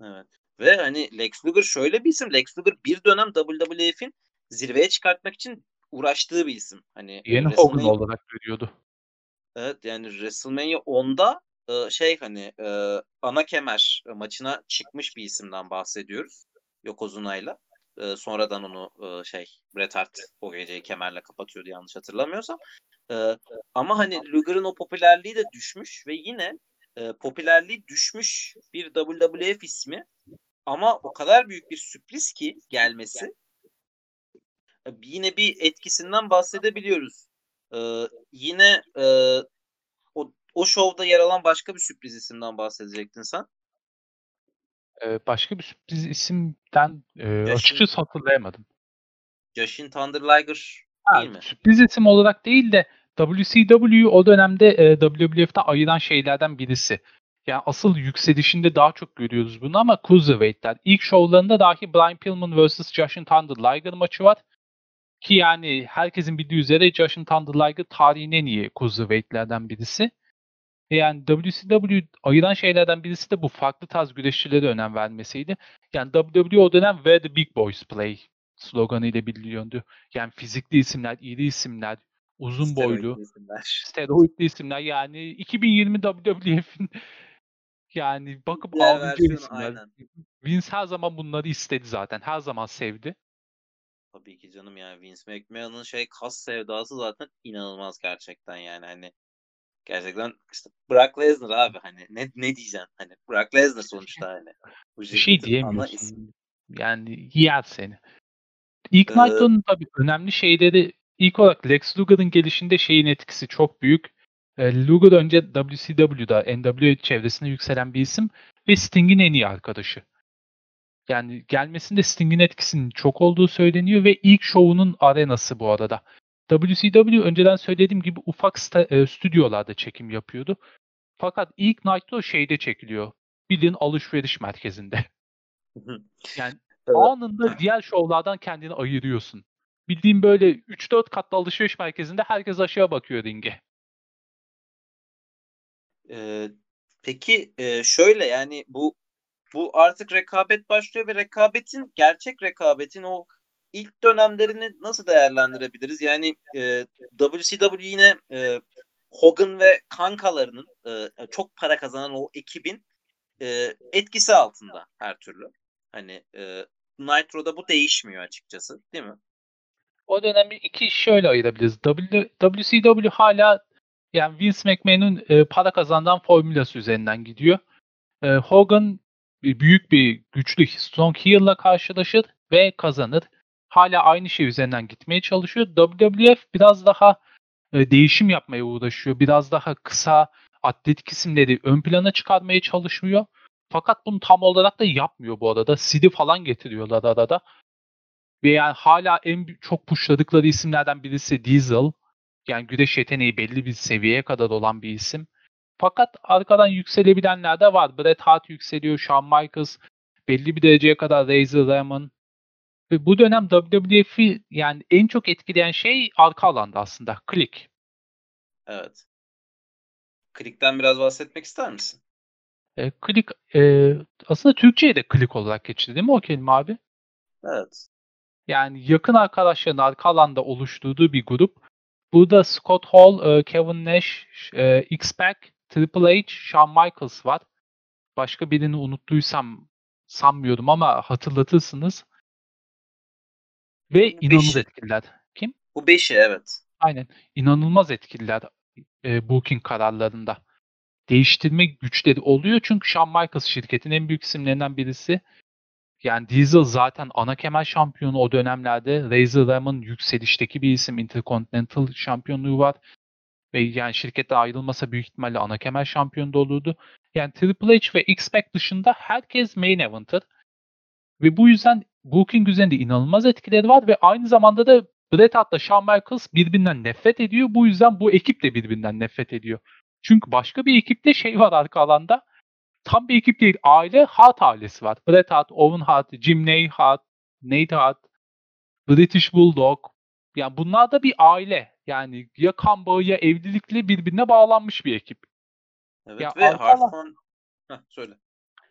Evet. Ve hani Lex Luger şöyle bir isim. Lex Luger bir dönem WWF'in zirveye çıkartmak için uğraştığı bir isim. Hani Yeni Hogan olarak görüyordu. Evet yani WrestleMania 10'da e, şey hani e, ana kemer maçına çıkmış bir isimden bahsediyoruz. Yokozuna'yla. E, sonradan onu e, şey Bret Hart o geceyi kemerle kapatıyordu yanlış hatırlamıyorsam. E, ama hani Luger'ın o popülerliği de düşmüş ve yine e, popülerliği düşmüş bir WWF ismi ama o kadar büyük bir sürpriz ki gelmesi e, yine bir etkisinden bahsedebiliyoruz. Ee, yine e, o, o şovda yer alan başka bir sürpriz isimden bahsedecektin sen. Ee, başka bir sürpriz isimden e, açıkçası hatırlayamadım. Jushin Thunder Liger değil mi? Sürpriz isim olarak değil de WCW o dönemde e, WWF'de ayıran şeylerden birisi. Yani asıl yükselişinde daha çok görüyoruz bunu ama Cruiserweight'ler. İlk şovlarında dahi Brian Pillman vs. Jushin Thunder Liger maçı var. Ki yani herkesin bildiği üzere Jushin Thunder Liger tarihin en iyi Cruiserweight'lerden birisi. Yani WCW ayıran şeylerden birisi de bu farklı tarz güreşçilere önem vermesiydi. Yani WWE o dönem Where the Big Boys Play sloganı ile biliniyordu. Yani fizikli isimler, iri isimler, uzun steroidli boylu, isimler. steroidli isimler. Yani 2020 WWF'in yani bakıp ağlayacak isimler. Aynen. Vince her zaman bunları istedi zaten. Her zaman sevdi. Tabii ki canım yani Vince McMahon'ın şey kas sevdası zaten inanılmaz gerçekten yani hani gerçekten işte Brock Lesnar abi hani ne ne diyeceksin hani Brock Lesnar sonuçta hani. Bir şey diyemiyorsun. Yani yer seni. İlk ee, Night'ın tabii önemli şeyleri ilk olarak Lex Luger'ın gelişinde şeyin etkisi çok büyük. E, Luger önce WCW'da NWA çevresinde yükselen bir isim ve Sting'in en iyi arkadaşı. Yani gelmesinde Sting'in etkisinin çok olduğu söyleniyor ve ilk şovunun arenası bu arada. WCW önceden söylediğim gibi ufak sta- e, stüdyolarda çekim yapıyordu. Fakat ilk Nitro şeyde çekiliyor. Bildiğin alışveriş merkezinde. yani evet. anında diğer şovlardan kendini ayırıyorsun. Bildiğim böyle 3-4 katlı alışveriş merkezinde herkes aşağı bakıyor ringe. Ee, peki e, şöyle yani bu bu artık rekabet başlıyor ve rekabetin gerçek rekabetin o ilk dönemlerini nasıl değerlendirebiliriz? Yani e, WCW yine e, Hogan ve kankalarının e, çok para kazanan o ekibin e, etkisi altında her türlü. Hani e, Nitro'da bu değişmiyor açıkçası değil mi? O dönemi iki şöyle ayırabiliriz. W, WCW hala yani Vince McMahon'un e, para kazandan formülası üzerinden gidiyor. E, Hogan büyük bir güçlü Strong Heel'la karşılaşır ve kazanır. Hala aynı şey üzerinden gitmeye çalışıyor. WWF biraz daha e, değişim yapmaya uğraşıyor. Biraz daha kısa atletik isimleri ön plana çıkarmaya çalışmıyor. Fakat bunu tam olarak da yapmıyor bu arada. Sid'i falan getiriyorlar arada. Ve yani hala en çok pushladıkları isimlerden birisi Diesel. Yani güreş yeteneği belli bir seviyeye kadar olan bir isim. Fakat arkadan yükselebilenler de var. Bret Hart yükseliyor, Shawn Michaels belli bir dereceye kadar Razor Ramon. Ve bu dönem WWF'i yani en çok etkileyen şey arka alanda aslında. Klik. Evet. Klikten biraz bahsetmek ister misin? E, klik e, aslında Türkçe'ye de klik olarak geçti değil mi o kelime abi? Evet. Yani yakın arkadaşların arka alanda oluşturduğu bir grup. Burada Scott Hall, e, Kevin Nash, e, X-Pac Triple H, Shawn Michaels var. Başka birini unuttuysam sanmıyorum ama hatırlatırsınız. Ve inanılmaz beşi. etkililer. Kim? Bu beşi evet. Aynen. İnanılmaz etkililer e, booking kararlarında. Değiştirme güçleri oluyor çünkü Shawn Michaels şirketin en büyük isimlerinden birisi. Yani Diesel zaten ana kemer şampiyonu o dönemlerde. Razor Ramon yükselişteki bir isim. Intercontinental şampiyonluğu var. Ve yani şirkette ayrılmasa büyük ihtimalle ana kemer şampiyonu da olurdu. Yani Triple H ve X-Pac dışında herkes main eventer. Ve bu yüzden booking üzerinde inanılmaz etkileri var ve aynı zamanda da Bret Hart'la Shawn Michaels birbirinden nefret ediyor. Bu yüzden bu ekip de birbirinden nefret ediyor. Çünkü başka bir ekipte şey var arka alanda. Tam bir ekip değil. Aile Hart ailesi var. Bret Hart, Owen Hart, Jim Ney Hart, Nate Hart, British Bulldog. Yani bunlar da bir aile. Yani ya kan bağı ya evlilikle birbirine bağlanmış bir ekip. Evet Ya ve. Heh, söyle.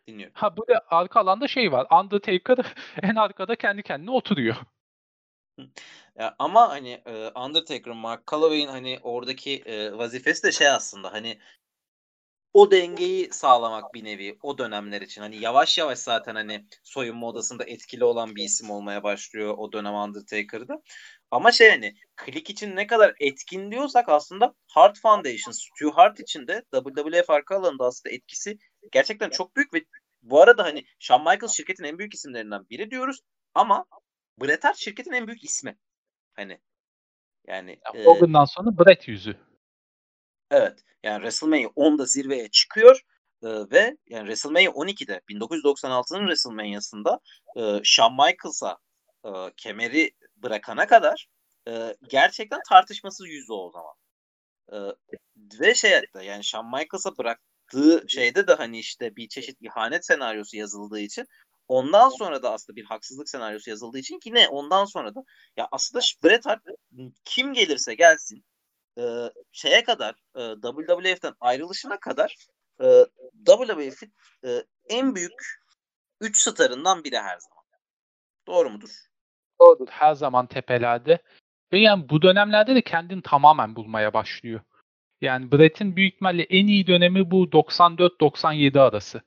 Dinliyorum. Ha bu da arka alanda şey var. Undertaker en arkada kendi kendine oturuyor. Ya ama hani Undertaker'ın Mark Calloway'in hani oradaki vazifesi de şey aslında hani o dengeyi sağlamak bir nevi o dönemler için. Hani yavaş yavaş zaten hani soyunma odasında etkili olan bir isim olmaya başlıyor o dönem Undertaker'da. Ama şey hani klik için ne kadar etkin diyorsak aslında Hart Foundation, Stu Hart için de WWF arka alanında aslında etkisi gerçekten çok büyük ve bu arada hani Shawn Michaels şirketin en büyük isimlerinden biri diyoruz ama Bret Hart şirketin en büyük ismi. Hani yani e, Hogan'dan sonra Bret yüzü. Evet. Yani WrestleMania 10'da zirveye çıkıyor e, ve yani WrestleMania 12'de 1996'nın WrestleMania'sında e, Shawn Michaels'a e, kemeri bırakana kadar e, gerçekten tartışmasız yüzde o zaman. E, ve şey yani Shawn Michaels'a bıraktığı şeyde de hani işte bir çeşit ihanet senaryosu yazıldığı için ondan sonra da aslında bir haksızlık senaryosu yazıldığı için yine ondan sonra da ya aslında Bret Hart kim gelirse gelsin e, şeye kadar e, WWF'den ayrılışına kadar e, WWF'in e, en büyük 3 starından biri her zaman. Doğru mudur? Doğrudur. Her zaman tepelerde. Ve yani bu dönemlerde de kendini tamamen bulmaya başlıyor. Yani Bret'in büyük ihtimalle en iyi dönemi bu 94-97 arası.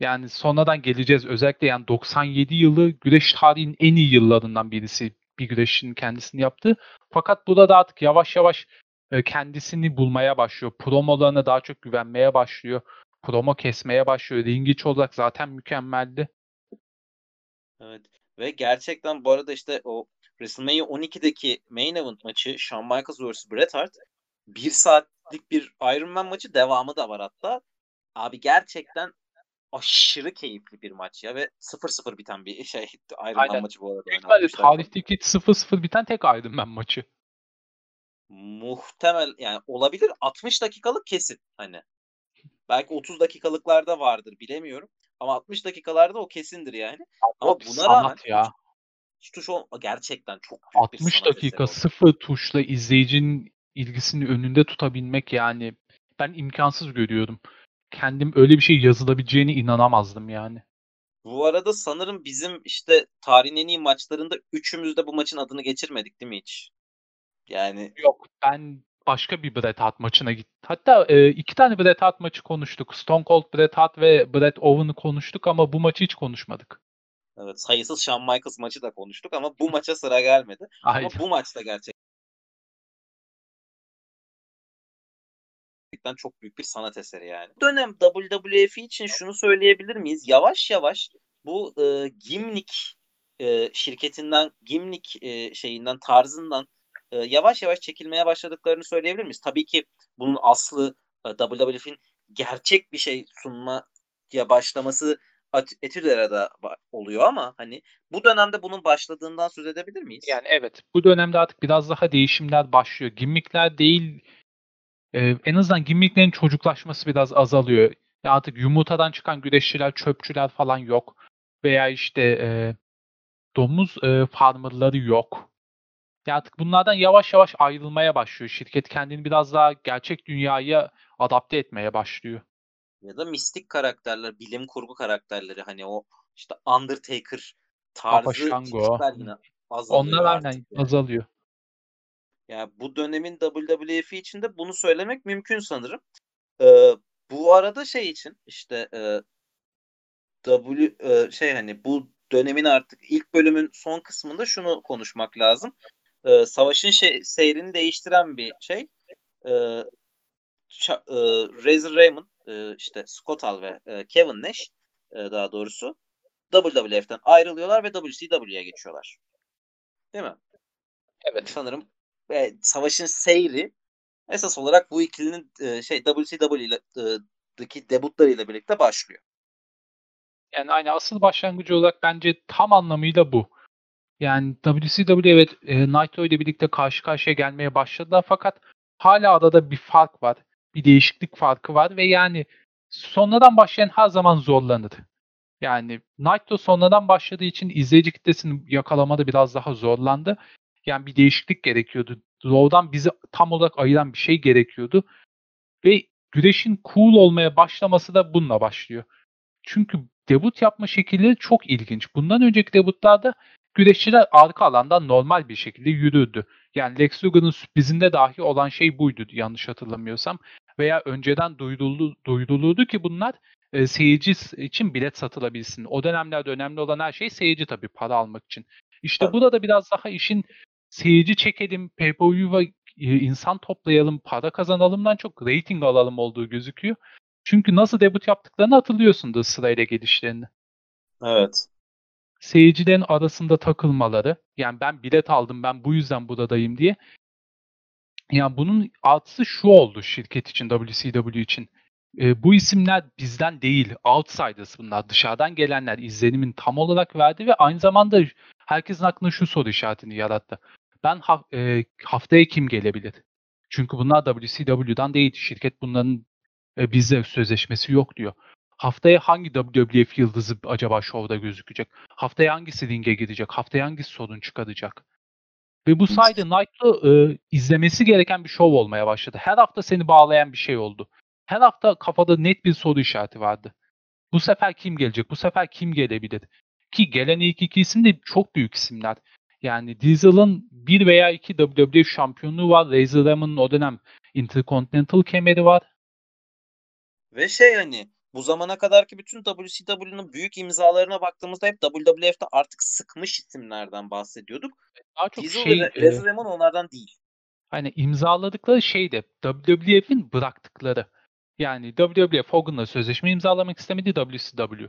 Yani sonradan geleceğiz. Özellikle yani 97 yılı güreş tarihinin en iyi yıllarından birisi bir güreşin kendisini yaptı. Fakat burada artık yavaş yavaş e, kendisini bulmaya başlıyor. Promolarına daha çok güvenmeye başlıyor. Promo kesmeye başlıyor. Ring iç olarak zaten mükemmeldi. Evet. Ve gerçekten bu arada işte o WrestleMania 12'deki main event maçı Shawn Michaels vs. Bret Hart bir saatlik bir Iron Man maçı devamı da var hatta. Abi gerçekten aşırı keyifli bir maç ya ve 0-0 biten bir şey Iron Man Aynen. maçı bu arada. Büyük Yani ihtimalle 60 dakika. tarihteki 0-0 biten tek Iron Man maçı. Muhtemel yani olabilir 60 dakikalık kesin hani. Belki 30 dakikalıklarda vardır bilemiyorum. Ama 60 dakikalarda o kesindir yani. Ama buna rağmen ya. hiç tuş ol gerçekten çok büyük bir 60 sanat dakika sıfır tuşla izleyicinin ilgisini önünde tutabilmek yani ben imkansız görüyorum. Kendim öyle bir şey yazılabileceğine inanamazdım yani. Bu arada sanırım bizim işte tarihin en iyi maçlarında üçümüz de bu maçın adını geçirmedik değil mi hiç? Yani Yok ben başka bir Bret Hart maçına gittim. Hatta e, iki tane Bret Hart maçı konuştuk. Stone Cold Bret Hart ve Bret Owen'ı konuştuk ama bu maçı hiç konuşmadık. evet sayısız Shawn Michaels maçı da konuştuk ama bu maça sıra gelmedi. Ama Aynen. bu maçta gerçekten çok büyük bir sanat eseri yani. Dönem WWF için şunu söyleyebilir miyiz? Yavaş yavaş bu e, Gimnik e, şirketinden, Gimnik e, şeyinden, tarzından e, yavaş yavaş çekilmeye başladıklarını söyleyebilir miyiz? Tabii ki bunun aslı e, WWF'in gerçek bir şey sunmaya başlaması Etüdera'da oluyor ama hani bu dönemde bunun başladığından söz edebilir miyiz? Yani evet bu dönemde artık biraz daha değişimler başlıyor. Gimmickler değil e, en azından gimmicklerin çocuklaşması biraz azalıyor. Ya artık yumurtadan çıkan güreşçiler, çöpçüler falan yok. Veya işte e, domuz e, farmerları yok. Ya artık bunlardan yavaş yavaş ayrılmaya başlıyor. Şirket kendini biraz daha gerçek dünyaya adapte etmeye başlıyor. ya da mistik karakterler, bilim kurgu karakterleri hani o işte Undertaker tarzı figürler yine azalıyor Onlar aynen yani. azalıyor. Yani bu dönemin WWF için de bunu söylemek mümkün sanırım. Ee, bu arada şey için işte e, W e, şey hani bu dönemin artık ilk bölümün son kısmında şunu konuşmak lazım. Ee, savaşın şey, seyrini değiştiren bir şey. Ee, Ça- e, Razor Ramon, e, işte Scott Hall ve e, Kevin Nash e, daha doğrusu WWF'den ayrılıyorlar ve WCW'ye geçiyorlar. Değil mi? Evet. Sanırım e, savaşın seyri esas olarak bu ikilinin e, şey WCW ile e, debutlarıyla birlikte başlıyor. Yani aynı asıl başlangıcı olarak bence tam anlamıyla bu. Yani WCW evet e, Naito ile birlikte karşı karşıya gelmeye başladılar fakat hala arada bir fark var. Bir değişiklik farkı var ve yani sonradan başlayan her zaman zorlanır. Yani Naito sonradan başladığı için izleyici kitlesini yakalamada biraz daha zorlandı. Yani bir değişiklik gerekiyordu. Raw'dan bizi tam olarak ayıran bir şey gerekiyordu. Ve güreşin cool olmaya başlaması da bununla başlıyor. Çünkü debut yapma şekilleri çok ilginç. Bundan önceki debutlarda güreşçiler arka alandan normal bir şekilde yürürdü. Yani Lex Luger'ın sürprizinde dahi olan şey buydu yanlış hatırlamıyorsam. Veya önceden duyuruldu, duyurulurdu ki bunlar e, seyirci için bilet satılabilsin. O dönemlerde önemli olan her şey seyirci tabii para almak için. İşte Tabii. burada biraz daha işin seyirci çekelim, pay-per-view e, insan toplayalım, para kazanalımdan çok rating alalım olduğu gözüküyor. Çünkü nasıl debut yaptıklarını hatırlıyorsundur sırayla gelişlerini. Evet. Seyircilerin arasında takılmaları. Yani ben bilet aldım ben bu yüzden buradayım diye. Yani bunun artısı şu oldu şirket için, WCW için. E, bu isimler bizden değil, outsiders bunlar. Dışarıdan gelenler izlenimin tam olarak verdi ve aynı zamanda herkesin aklına şu soru işaretini yarattı. Ben ha, e, haftaya kim gelebilir? Çünkü bunlar WCW'dan değil. Şirket bunların e, bizle sözleşmesi yok diyor. Haftaya hangi WWF yıldızı acaba şovda gözükecek? Haftaya hangisi ringe gidecek? Haftaya hangisi sorun çıkaracak? Ve bu sayede Night'lı e, izlemesi gereken bir şov olmaya başladı. Her hafta seni bağlayan bir şey oldu. Her hafta kafada net bir soru işareti vardı. Bu sefer kim gelecek? Bu sefer kim gelebilir? Ki gelen ilk iki isim de çok büyük isimler. Yani Diesel'ın bir veya iki WWE şampiyonluğu var. Razor Ramon'un o dönem Intercontinental kemeri var. Ve şey hani bu zamana kadarki bütün WCW'nun büyük imzalarına baktığımızda hep WWF'de artık sıkmış isimlerden bahsediyorduk. Daha çok Diesel şey, ve Razor Ramon onlardan değil. Hani imzaladıkları şey de WWF'in bıraktıkları. Yani WWF Hogan'la sözleşme imzalamak istemedi WCW.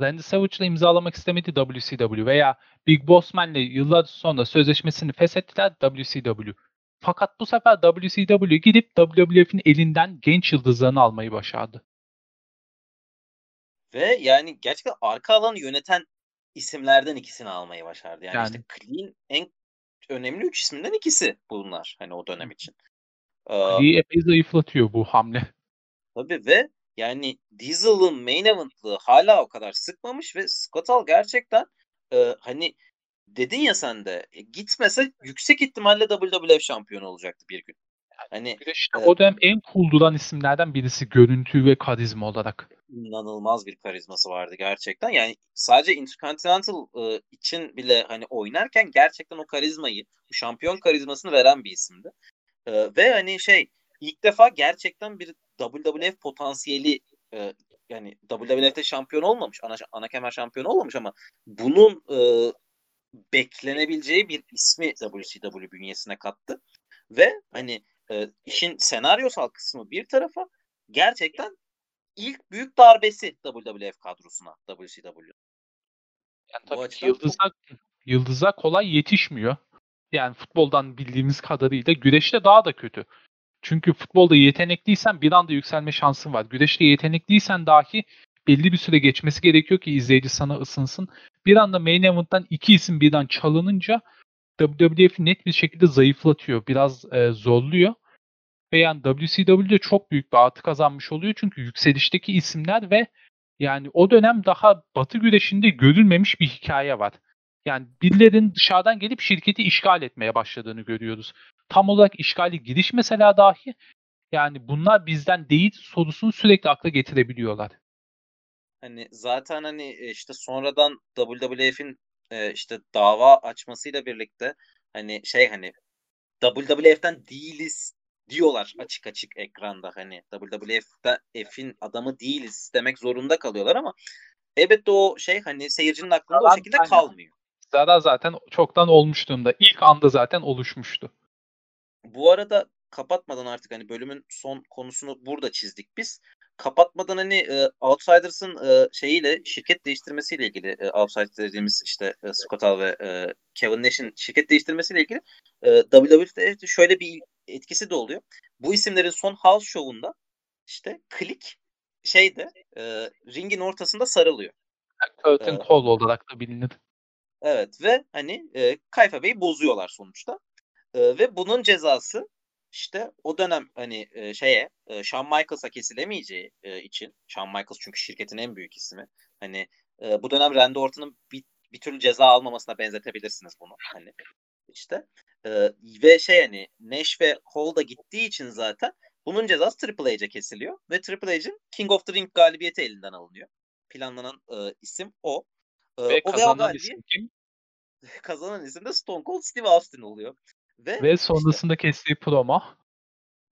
Randy Savage'la imzalamak istemedi WCW veya Big Boss Man'le yıllar sonra sözleşmesini feshettiler WCW. Fakat bu sefer WCW gidip WWF'in elinden genç yıldızlarını almayı başardı. Ve yani gerçekten arka alanı yöneten isimlerden ikisini almayı başardı. Yani, yani. işte Clean en önemli üç isminden ikisi bunlar hani o dönem için. Clean'i epey zayıflatıyor bu hamle. Tabii ve yani Diesel'ın main event'lığı hala o kadar sıkmamış ve Scott Hall gerçekten e, hani dedin ya sen de e, gitmese yüksek ihtimalle WWF şampiyonu olacaktı bir gün. Hani işte e, o dönem en cool duran isimlerden birisi görüntü ve karizma olarak. İnanılmaz bir karizması vardı gerçekten. Yani sadece Intercontinental e, için bile hani oynarken gerçekten o karizmayı, bu şampiyon karizmasını veren bir isimdi. E, ve hani şey ilk defa gerçekten bir WWF potansiyeli e, yani WWF'te şampiyon olmamış, ana, ana kemer şampiyon olmamış ama bunun e, beklenebileceği bir ismi WCW bünyesine kattı. Ve hani e, işin senaryosal kısmı bir tarafa gerçekten ilk büyük darbesi WWF kadrosuna WCW. Yani tabii yıldıza, çok... yıldıza kolay yetişmiyor. Yani futboldan bildiğimiz kadarıyla güreşte daha da kötü. Çünkü futbolda yetenekliysen bir anda yükselme şansın var. Güreşte yetenekliysen dahi belli bir süre geçmesi gerekiyor ki izleyici sana ısınsın. Bir anda main event'tan iki isim birden çalınınca WWF'i net bir şekilde zayıflatıyor. Biraz e, zorluyor. Ve yani WCW'de çok büyük bir artı kazanmış oluyor. Çünkü yükselişteki isimler ve yani o dönem daha batı güreşinde görülmemiş bir hikaye var. Yani birilerin dışarıdan gelip şirketi işgal etmeye başladığını görüyoruz. Tam olarak işgali giriş mesela dahi yani bunlar bizden değil sorusunu sürekli akla getirebiliyorlar. Hani zaten hani e, işte sonradan WWF'in e, işte dava açmasıyla birlikte hani şey hani WWF'den değiliz diyorlar açık açık ekranda hani WWF'de F'in adamı değiliz demek zorunda kalıyorlar ama elbette o şey hani seyircinin aklında zaten, o şekilde aynen. kalmıyor. Zaten zaten çoktan olmuştuğunda ilk anda zaten oluşmuştu. Bu arada kapatmadan artık hani bölümün son konusunu burada çizdik biz. Kapatmadan hani e, Outsiders'ın e, şeyiyle şirket değiştirmesiyle ilgili e, Outsiders dediğimiz işte e, Scott Hall ve e, Kevin Nash'in şirket değiştirmesiyle ilgili e, WWE'de şöyle bir etkisi de oluyor. Bu isimlerin son house show'unda işte klik şeyde e, ringin ortasında sarılıyor. Curtain ee, Call olarak da bilinir. Evet ve hani e, Kayfa Bey'i bozuyorlar sonuçta. E, ve bunun cezası işte o dönem hani e, şeye e, Shawn Michaels'a kesilemeyeceği e, için Shawn Michaels çünkü şirketin en büyük ismi. Hani e, bu dönem Randy Orton'un bir, bir türlü ceza almamasına benzetebilirsiniz bunu. Hani işte e, ve şey hani Nash ve Hall da gittiği için zaten bunun cezası Triple H'e kesiliyor ve Triple H'in King of the Ring galibiyeti elinden alınıyor. Planlanan e, isim o. E, ve o kazanan isim kim? Kazanan isim de Stone Cold Steve Austin oluyor. Ve, ve sonrasında işte, kestiği promo.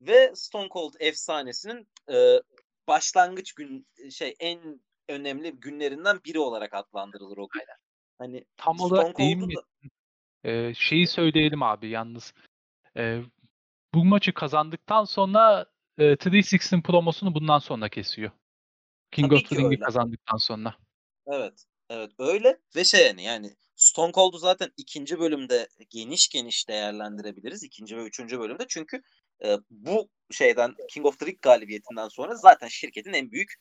Ve Stone Cold efsanesinin e, başlangıç gün şey en önemli günlerinden biri olarak adlandırılır o gün. Hani tam olarak değil mi? Da... Ee, şeyi söyleyelim abi yalnız. Ee, bu maçı kazandıktan sonra e, 360 promosunu bundan sonra kesiyor. King Tabii of the Ring'i kazandıktan sonra. Evet. Evet öyle ve şey yani yani Stone Cold'u zaten ikinci bölümde geniş geniş değerlendirebiliriz. ikinci ve üçüncü bölümde çünkü e, bu şeyden King of the Ring galibiyetinden sonra zaten şirketin en büyük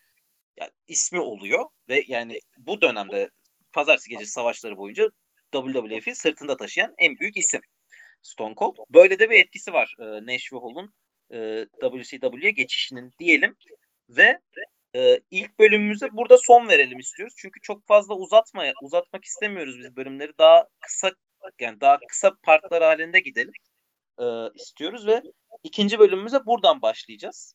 yani ismi oluyor ve yani bu dönemde pazartesi gecesi savaşları boyunca WWF'i sırtında taşıyan en büyük isim Stone Cold. Böyle de bir etkisi var e, Nash Hall'un e, WCW'ye geçişinin diyelim ve e, ilk bölümümüze burada son verelim istiyoruz. Çünkü çok fazla uzatmaya uzatmak istemiyoruz biz bölümleri. Daha kısa yani daha kısa partlar halinde gidelim e, istiyoruz ve ikinci bölümümüze buradan başlayacağız.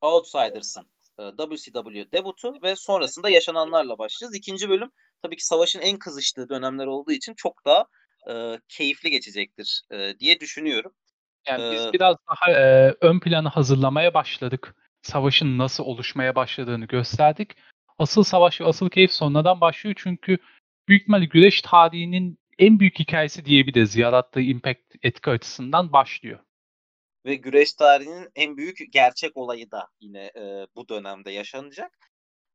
Outsiders'ın e, WCW debutu ve sonrasında yaşananlarla başlayacağız. İkinci bölüm tabii ki savaşın en kızıştığı dönemler olduğu için çok daha e, keyifli geçecektir e, diye düşünüyorum. Yani ee, biz biraz daha e, ön planı hazırlamaya başladık. Savaşın nasıl oluşmaya başladığını gösterdik. Asıl savaş ve asıl keyif sonradan başlıyor çünkü büyük ihtimalle güreş tarihinin en büyük hikayesi diyebiliriz. Yarattığı impact etki açısından başlıyor. Ve güreş tarihinin en büyük gerçek olayı da yine e, bu dönemde yaşanacak.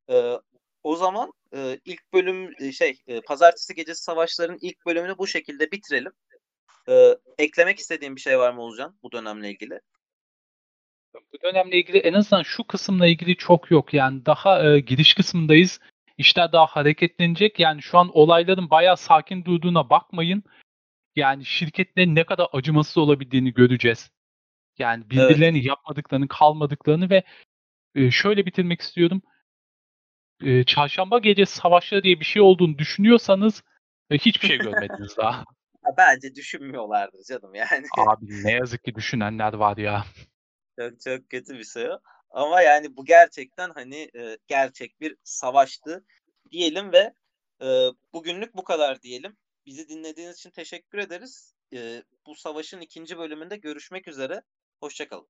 E, o zaman e, ilk bölüm e, şey e, pazartesi gecesi savaşların ilk bölümünü bu şekilde bitirelim. E, eklemek istediğim bir şey var mı Olcan bu dönemle ilgili? Bu dönemle ilgili en azından şu kısımla ilgili çok yok. Yani daha e, giriş kısmındayız. İşler daha hareketlenecek. Yani şu an olayların bayağı sakin durduğuna bakmayın. Yani şirketlerin ne kadar acımasız olabildiğini göreceğiz. Yani birbirlerini evet. yapmadıklarını, kalmadıklarını ve e, şöyle bitirmek istiyorum. E, çarşamba gece savaşları diye bir şey olduğunu düşünüyorsanız e, hiçbir şey görmediniz daha. Bence düşünmüyorlardır canım yani. Abi ne yazık ki düşünenler var ya. Çok çok kötü bir şey o. Ama yani bu gerçekten hani e, gerçek bir savaştı diyelim ve e, bugünlük bu kadar diyelim. Bizi dinlediğiniz için teşekkür ederiz. E, bu savaşın ikinci bölümünde görüşmek üzere. Hoşçakalın.